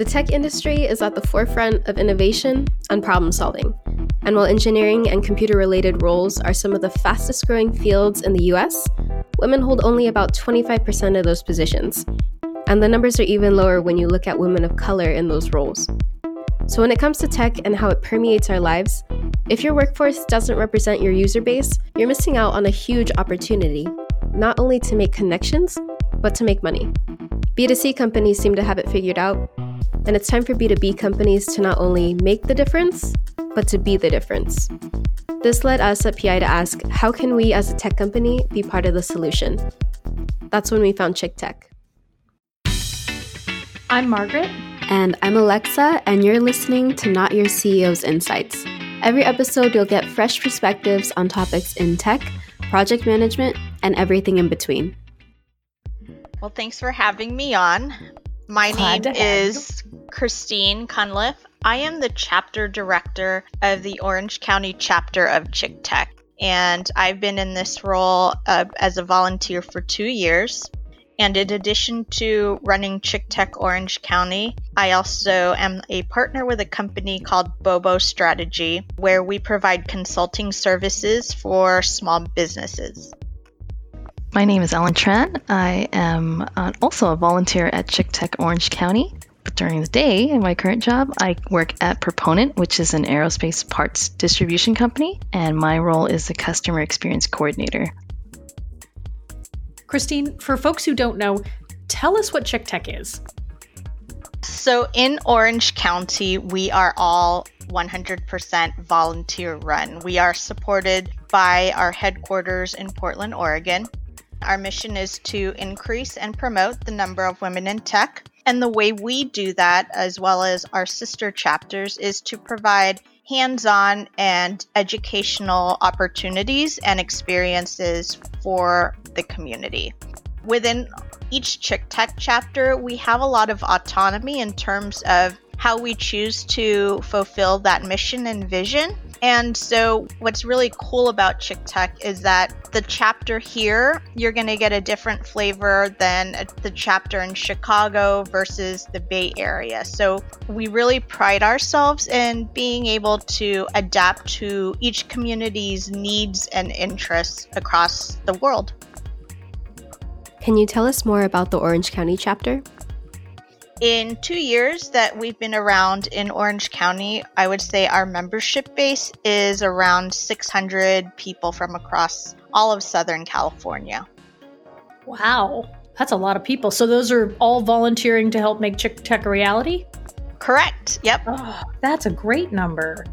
The tech industry is at the forefront of innovation and problem solving. And while engineering and computer related roles are some of the fastest growing fields in the US, women hold only about 25% of those positions. And the numbers are even lower when you look at women of color in those roles. So, when it comes to tech and how it permeates our lives, if your workforce doesn't represent your user base, you're missing out on a huge opportunity, not only to make connections, but to make money. B2C companies seem to have it figured out, and it's time for B2B companies to not only make the difference, but to be the difference. This led us at PI to ask how can we as a tech company be part of the solution? That's when we found Chick Tech. I'm Margaret. And I'm Alexa, and you're listening to Not Your CEO's Insights. Every episode, you'll get fresh perspectives on topics in tech, project management, and everything in between. Well, thanks for having me on. My Glad name is Christine Cunliffe. I am the chapter director of the Orange County chapter of Chick Tech, and I've been in this role uh, as a volunteer for two years. And in addition to running Chick Tech Orange County, I also am a partner with a company called Bobo Strategy, where we provide consulting services for small businesses. My name is Ellen Tran. I am uh, also a volunteer at Chick Tech Orange County. But during the day, in my current job, I work at Proponent, which is an aerospace parts distribution company, and my role is the customer experience coordinator. Christine, for folks who don't know, tell us what Chick Tech is. So, in Orange County, we are all 100% volunteer run. We are supported by our headquarters in Portland, Oregon. Our mission is to increase and promote the number of women in tech. And the way we do that, as well as our sister chapters, is to provide hands on and educational opportunities and experiences for the community. Within each Chick Tech chapter, we have a lot of autonomy in terms of how we choose to fulfill that mission and vision. And so, what's really cool about Chick Tech is that the chapter here, you're going to get a different flavor than the chapter in Chicago versus the Bay Area. So, we really pride ourselves in being able to adapt to each community's needs and interests across the world. Can you tell us more about the Orange County chapter? In two years that we've been around in Orange County, I would say our membership base is around 600 people from across all of Southern California. Wow, that's a lot of people. So those are all volunteering to help make Chick Tech a reality? Correct. Yep. Oh, that's a great number.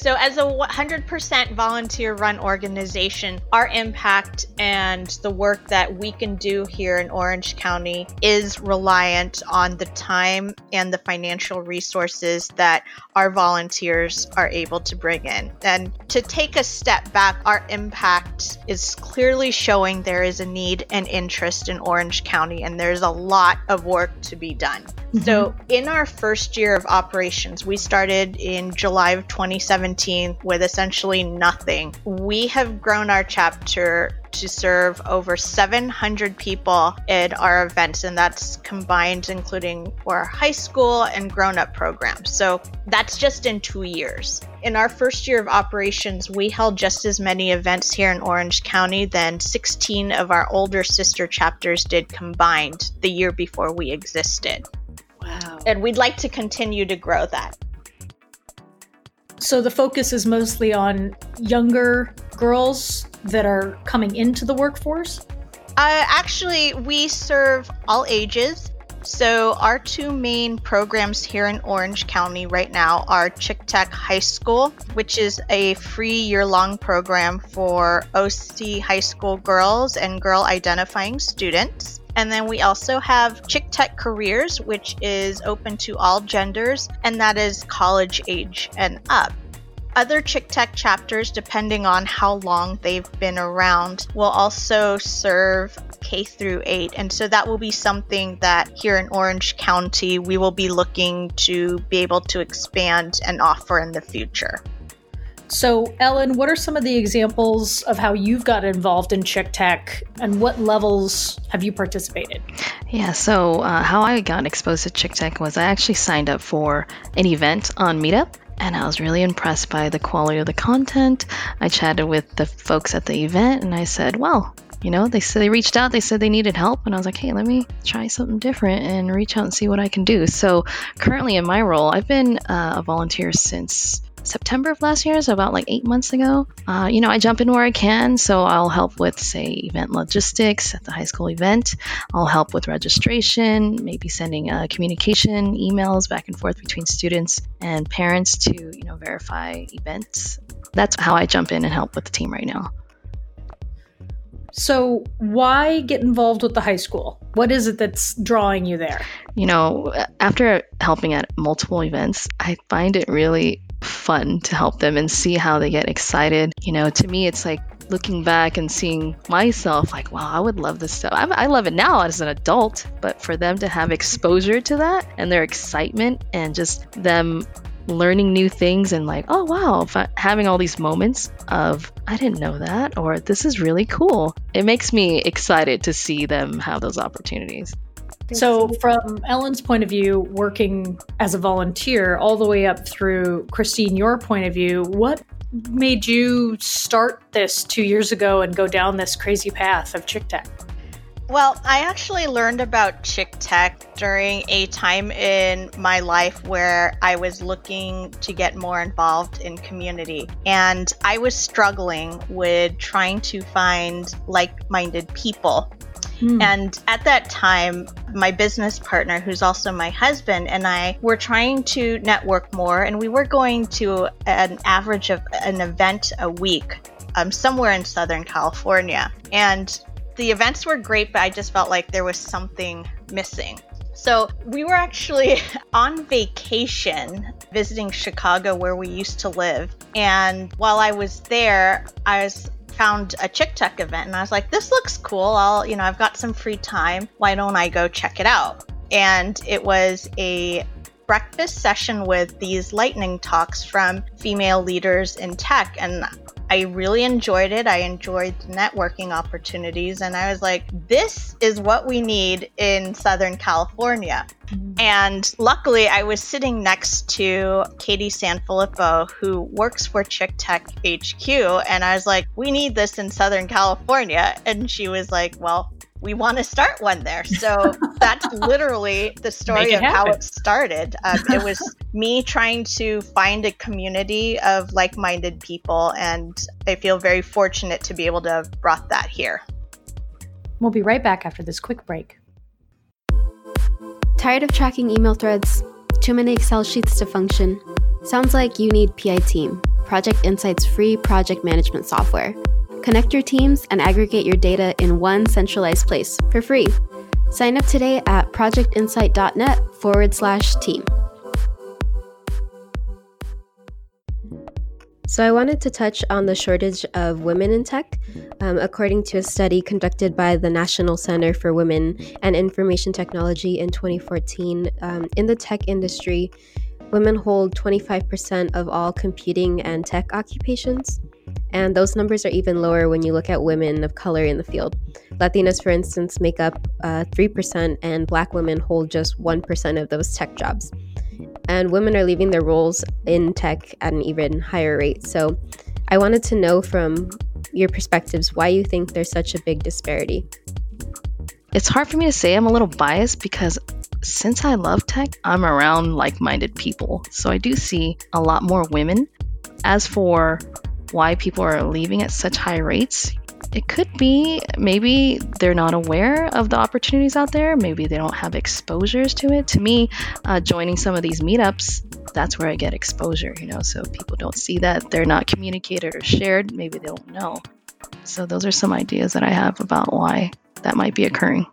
So, as a 100% volunteer run organization, our impact and the work that we can do here in Orange County is reliant on the time and the financial resources that our volunteers are able to bring in. And to take a step back, our impact is clearly showing there is a need and interest in Orange County, and there's a lot of work to be done. Mm-hmm. So, in our first year of operations, we started in July of 2017 with essentially nothing. We have grown our chapter to serve over 700 people at our events, and that's combined, including our high school and grown up programs. So that's just in two years. In our first year of operations, we held just as many events here in Orange County than 16 of our older sister chapters did combined the year before we existed. Wow. And we'd like to continue to grow that. So the focus is mostly on younger girls that are coming into the workforce? Uh, actually, we serve all ages. So, our two main programs here in Orange County right now are Chick Tech High School, which is a free year long program for OC high school girls and girl identifying students. And then we also have Chick Tech Careers, which is open to all genders, and that is college age and up. Other Chick Tech chapters, depending on how long they've been around, will also serve K through 8. And so that will be something that here in Orange County we will be looking to be able to expand and offer in the future. So, Ellen, what are some of the examples of how you've got involved in Chick Tech and what levels have you participated? Yeah, so uh, how I got exposed to Chick Tech was I actually signed up for an event on Meetup and I was really impressed by the quality of the content. I chatted with the folks at the event and I said, well, you know, they said they reached out, they said they needed help, and I was like, hey, let me try something different and reach out and see what I can do. So, currently in my role, I've been uh, a volunteer since September of last year, so about like eight months ago. Uh, you know, I jump in where I can, so I'll help with, say, event logistics at the high school event. I'll help with registration, maybe sending uh, communication emails back and forth between students and parents to, you know, verify events. That's how I jump in and help with the team right now. So, why get involved with the high school? What is it that's drawing you there? You know, after helping at multiple events, I find it really fun to help them and see how they get excited. You know, to me, it's like looking back and seeing myself like, wow, I would love this stuff. I, I, love it now as an adult, but for them to have exposure to that and their excitement and just them learning new things and like, oh wow, having all these moments of I didn't know that or this is really cool. It makes me excited to see them have those opportunities. So, from Ellen's point of view, working as a volunteer, all the way up through Christine, your point of view, what made you start this two years ago and go down this crazy path of Chick Tech? Well, I actually learned about Chick Tech during a time in my life where I was looking to get more involved in community. And I was struggling with trying to find like minded people. Mm. And at that time, my business partner, who's also my husband, and I were trying to network more, and we were going to an average of an event a week um, somewhere in Southern California. And the events were great, but I just felt like there was something missing. So we were actually on vacation visiting Chicago where we used to live. And while I was there, I was found a Chick Tech event and I was like, this looks cool. I'll, you know, I've got some free time. Why don't I go check it out? And it was a breakfast session with these lightning talks from female leaders in tech. And I really enjoyed it. I enjoyed the networking opportunities. And I was like, this is what we need in Southern California. Mm-hmm. And luckily, I was sitting next to Katie Sanfilippo, who works for Chick Tech HQ. And I was like, we need this in Southern California. And she was like, well, we want to start one there. So that's literally the story of how it started. Um, it was me trying to find a community of like minded people, and I feel very fortunate to be able to have brought that here. We'll be right back after this quick break. Tired of tracking email threads? Too many Excel sheets to function? Sounds like you need PI Team, Project Insight's free project management software. Connect your teams and aggregate your data in one centralized place for free. Sign up today at projectinsight.net forward slash team. So, I wanted to touch on the shortage of women in tech. Um, according to a study conducted by the National Center for Women and Information Technology in 2014, um, in the tech industry, women hold 25% of all computing and tech occupations. And those numbers are even lower when you look at women of color in the field. Latinas, for instance, make up uh, 3%, and black women hold just 1% of those tech jobs. And women are leaving their roles in tech at an even higher rate. So I wanted to know from your perspectives why you think there's such a big disparity. It's hard for me to say. I'm a little biased because since I love tech, I'm around like minded people. So I do see a lot more women. As for why people are leaving at such high rates. It could be maybe they're not aware of the opportunities out there. Maybe they don't have exposures to it. To me, uh, joining some of these meetups, that's where I get exposure, you know. So people don't see that, they're not communicated or shared. Maybe they don't know. So those are some ideas that I have about why that might be occurring.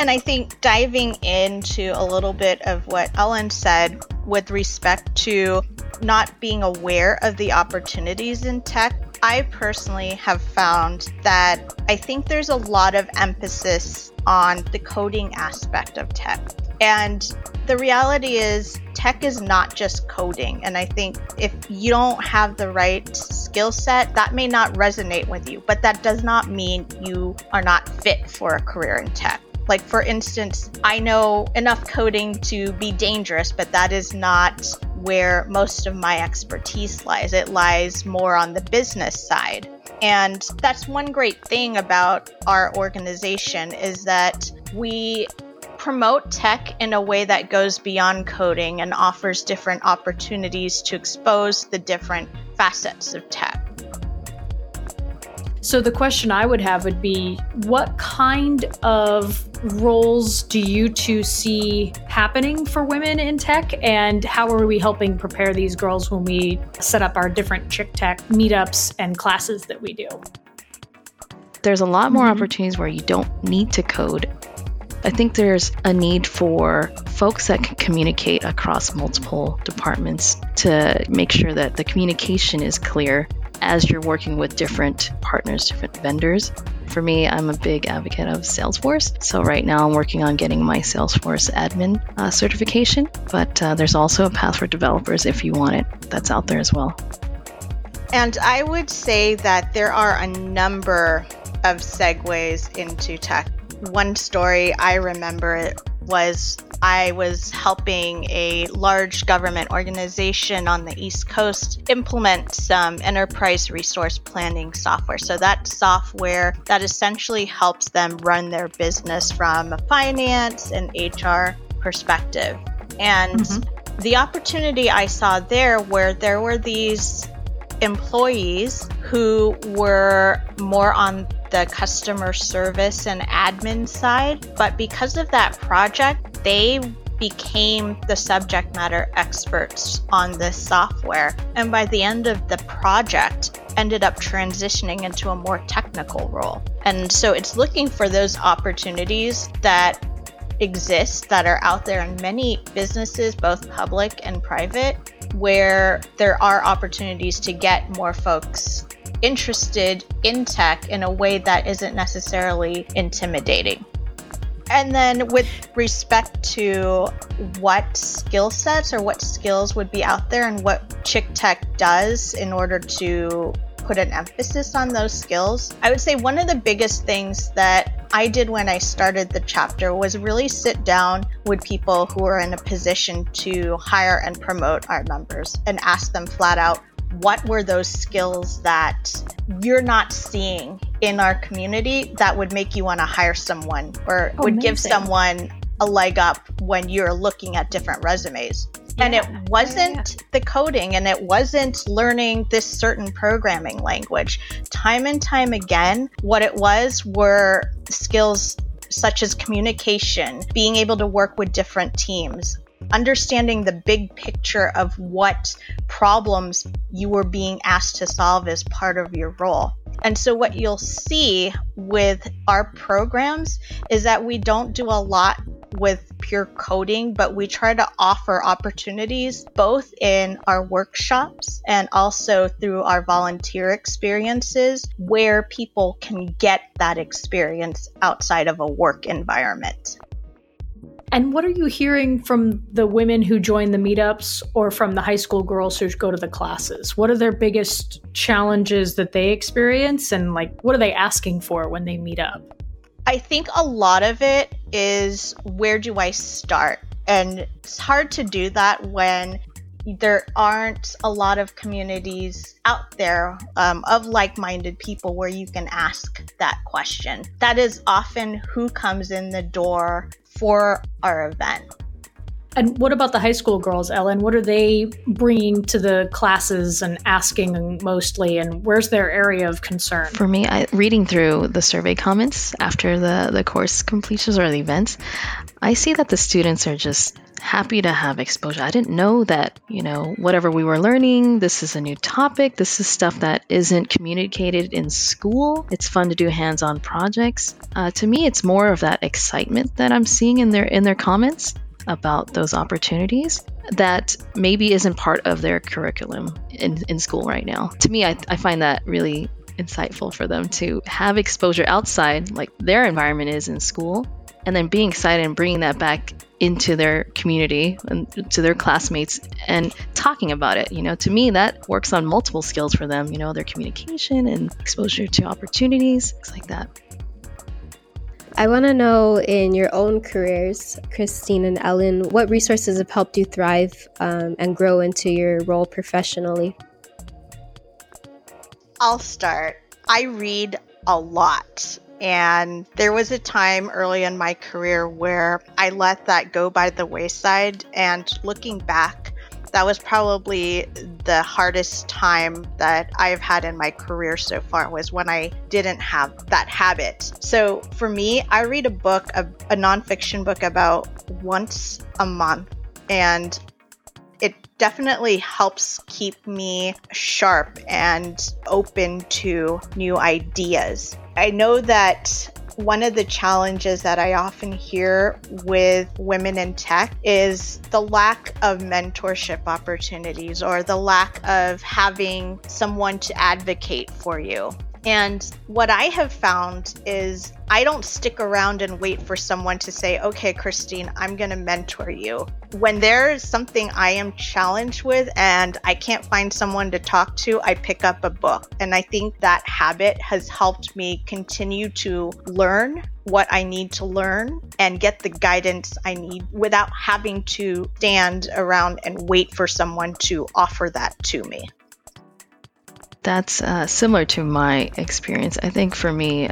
And I think diving into a little bit of what Ellen said with respect to not being aware of the opportunities in tech, I personally have found that I think there's a lot of emphasis on the coding aspect of tech. And the reality is, tech is not just coding. And I think if you don't have the right skill set, that may not resonate with you, but that does not mean you are not fit for a career in tech. Like, for instance, I know enough coding to be dangerous, but that is not where most of my expertise lies. It lies more on the business side. And that's one great thing about our organization is that we promote tech in a way that goes beyond coding and offers different opportunities to expose the different facets of tech. So, the question I would have would be what kind of roles do you two see happening for women in tech? And how are we helping prepare these girls when we set up our different Chick Tech meetups and classes that we do? There's a lot more mm-hmm. opportunities where you don't need to code. I think there's a need for folks that can communicate across multiple departments to make sure that the communication is clear as you're working with different partners, different vendors. For me, I'm a big advocate of Salesforce. So, right now, I'm working on getting my Salesforce admin uh, certification, but uh, there's also a path for developers if you want it that's out there as well. And I would say that there are a number of segues into tech. One story I remember was I was helping a large government organization on the East Coast implement some enterprise resource planning software. So, that software that essentially helps them run their business from a finance and HR perspective. And mm-hmm. the opportunity I saw there, where there were these employees who were more on the customer service and admin side. But because of that project, they became the subject matter experts on this software and by the end of the project ended up transitioning into a more technical role and so it's looking for those opportunities that exist that are out there in many businesses both public and private where there are opportunities to get more folks interested in tech in a way that isn't necessarily intimidating. And then, with respect to what skill sets or what skills would be out there and what Chick Tech does in order to put an emphasis on those skills, I would say one of the biggest things that I did when I started the chapter was really sit down with people who are in a position to hire and promote our members and ask them flat out what were those skills that you're not seeing in our community that would make you want to hire someone or oh, would give someone a leg up when you're looking at different resumes. Yeah. And it wasn't yeah, yeah. the coding and it wasn't learning this certain programming language. Time and time again, what it was were skills such as communication, being able to work with different teams, understanding the big picture of what problems you were being asked to solve as part of your role. And so, what you'll see with our programs is that we don't do a lot with pure coding, but we try to offer opportunities both in our workshops and also through our volunteer experiences where people can get that experience outside of a work environment. And what are you hearing from the women who join the meetups or from the high school girls who go to the classes? What are their biggest challenges that they experience and like what are they asking for when they meet up? I think a lot of it is where do I start? And it's hard to do that when there aren't a lot of communities out there um, of like minded people where you can ask that question. That is often who comes in the door for our event. And what about the high school girls, Ellen? What are they bringing to the classes and asking mostly? And where's their area of concern? For me, I, reading through the survey comments after the, the course completions or the events, I see that the students are just happy to have exposure. I didn't know that, you know, whatever we were learning, this is a new topic. This is stuff that isn't communicated in school. It's fun to do hands-on projects. Uh, to me, it's more of that excitement that I'm seeing in their in their comments about those opportunities that maybe isn't part of their curriculum in, in school right now. To me, I, I find that really insightful for them to have exposure outside, like their environment is in school, and then being excited and bringing that back into their community and to their classmates and talking about it. You know, to me, that works on multiple skills for them, you know, their communication and exposure to opportunities, things like that. I want to know in your own careers, Christine and Ellen, what resources have helped you thrive um, and grow into your role professionally? I'll start. I read a lot. And there was a time early in my career where I let that go by the wayside. And looking back, that was probably the hardest time that I've had in my career so far was when I didn't have that habit. So for me, I read a book, a, a nonfiction book about once a month. And definitely helps keep me sharp and open to new ideas. I know that one of the challenges that I often hear with women in tech is the lack of mentorship opportunities or the lack of having someone to advocate for you. And what I have found is I don't stick around and wait for someone to say, okay, Christine, I'm going to mentor you. When there's something I am challenged with and I can't find someone to talk to, I pick up a book. And I think that habit has helped me continue to learn what I need to learn and get the guidance I need without having to stand around and wait for someone to offer that to me that's uh, similar to my experience. I think for me,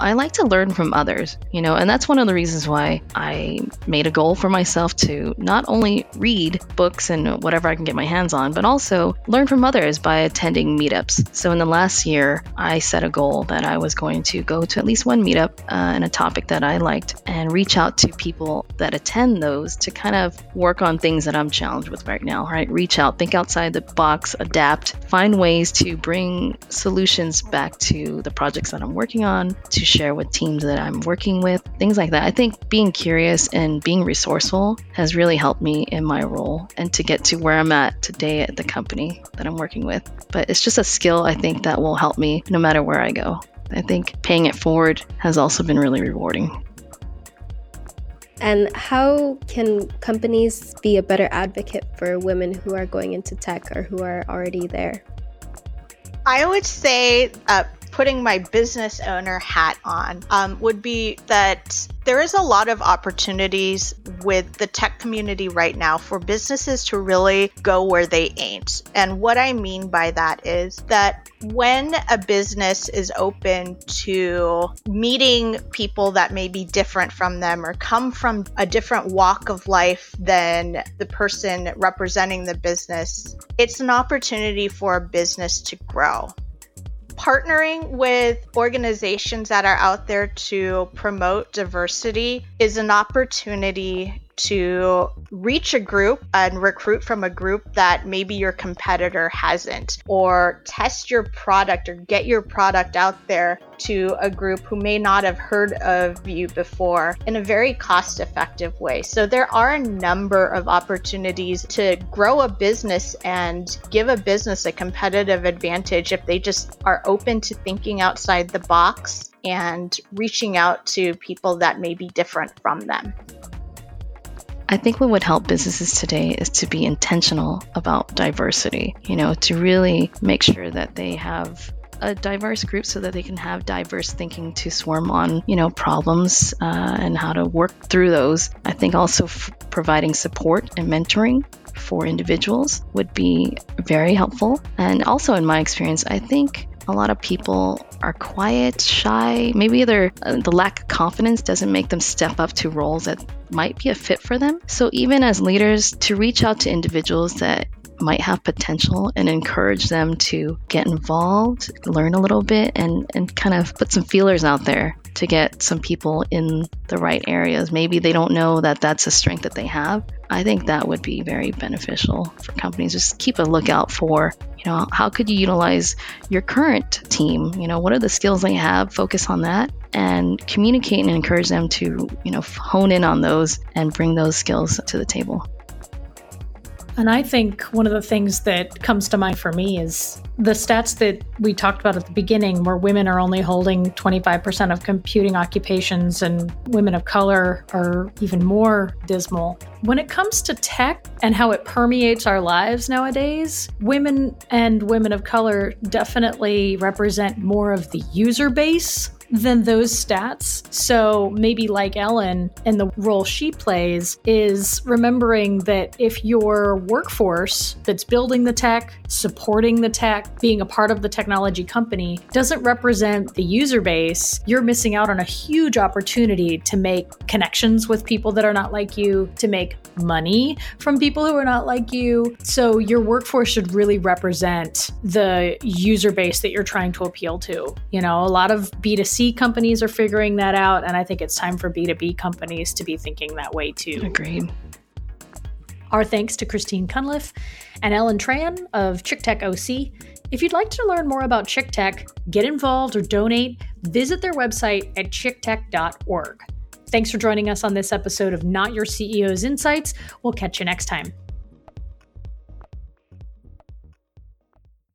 I like to learn from others, you know, and that's one of the reasons why I made a goal for myself to not only read books and whatever I can get my hands on, but also learn from others by attending meetups. So in the last year, I set a goal that I was going to go to at least one meetup uh, and a topic that I liked and reach out to people that attend those to kind of work on things that I'm challenged with right now, right? Reach out, think outside the box, adapt, find ways to bring solutions back to the projects that I'm working on, to share with teams that I'm working with, things like that. I think being curious and being resourceful has really helped me in my role and to get to where I'm at today at the company that I'm working with. But it's just a skill I think that will help me no matter where I go. I think paying it forward has also been really rewarding. And how can companies be a better advocate for women who are going into tech or who are already there? I would say uh, putting my business owner hat on um, would be that there is a lot of opportunities with the tech community right now for businesses to really go where they ain't. And what I mean by that is that when a business is open to meeting people that may be different from them or come from a different walk of life than the person representing the business, it's an opportunity for a business to grow partnering with organizations that are out there to promote diversity is an opportunity to reach a group and recruit from a group that maybe your competitor hasn't, or test your product or get your product out there to a group who may not have heard of you before in a very cost effective way. So there are a number of opportunities to grow a business and give a business a competitive advantage if they just are open to thinking outside the box and reaching out to people that may be different from them. I think what would help businesses today is to be intentional about diversity, you know, to really make sure that they have a diverse group so that they can have diverse thinking to swarm on, you know, problems uh, and how to work through those. I think also f- providing support and mentoring for individuals would be very helpful. And also, in my experience, I think a lot of people are quiet, shy. Maybe their uh, the lack of confidence doesn't make them step up to roles that might be a fit for them. So even as leaders, to reach out to individuals that might have potential and encourage them to get involved, learn a little bit, and, and kind of put some feelers out there to get some people in the right areas. Maybe they don't know that that's a strength that they have. I think that would be very beneficial for companies. Just keep a lookout for, you know, how could you utilize your current team? You know, what are the skills they have? Focus on that and communicate and encourage them to, you know, hone in on those and bring those skills to the table. And I think one of the things that comes to mind for me is the stats that we talked about at the beginning, where women are only holding 25% of computing occupations and women of color are even more dismal. When it comes to tech and how it permeates our lives nowadays, women and women of color definitely represent more of the user base than those stats. So maybe like Ellen and the role she plays is remembering that if your workforce that's building the tech, supporting the tech, being a part of the technology company doesn't represent the user base, you're missing out on a huge opportunity to make connections with people that are not like you, to make money from people who are not like you. So your workforce should really represent the user base that you're trying to appeal to. You know, a lot of B2C B2C companies are figuring that out. And I think it's time for B2B companies to be thinking that way too. Agreed. Our thanks to Christine Cunliffe and Ellen Tran of ChickTech OC. If you'd like to learn more about ChickTech, get involved, or donate, visit their website at chicktech.org. Thanks for joining us on this episode of Not Your CEO's Insights. We'll catch you next time.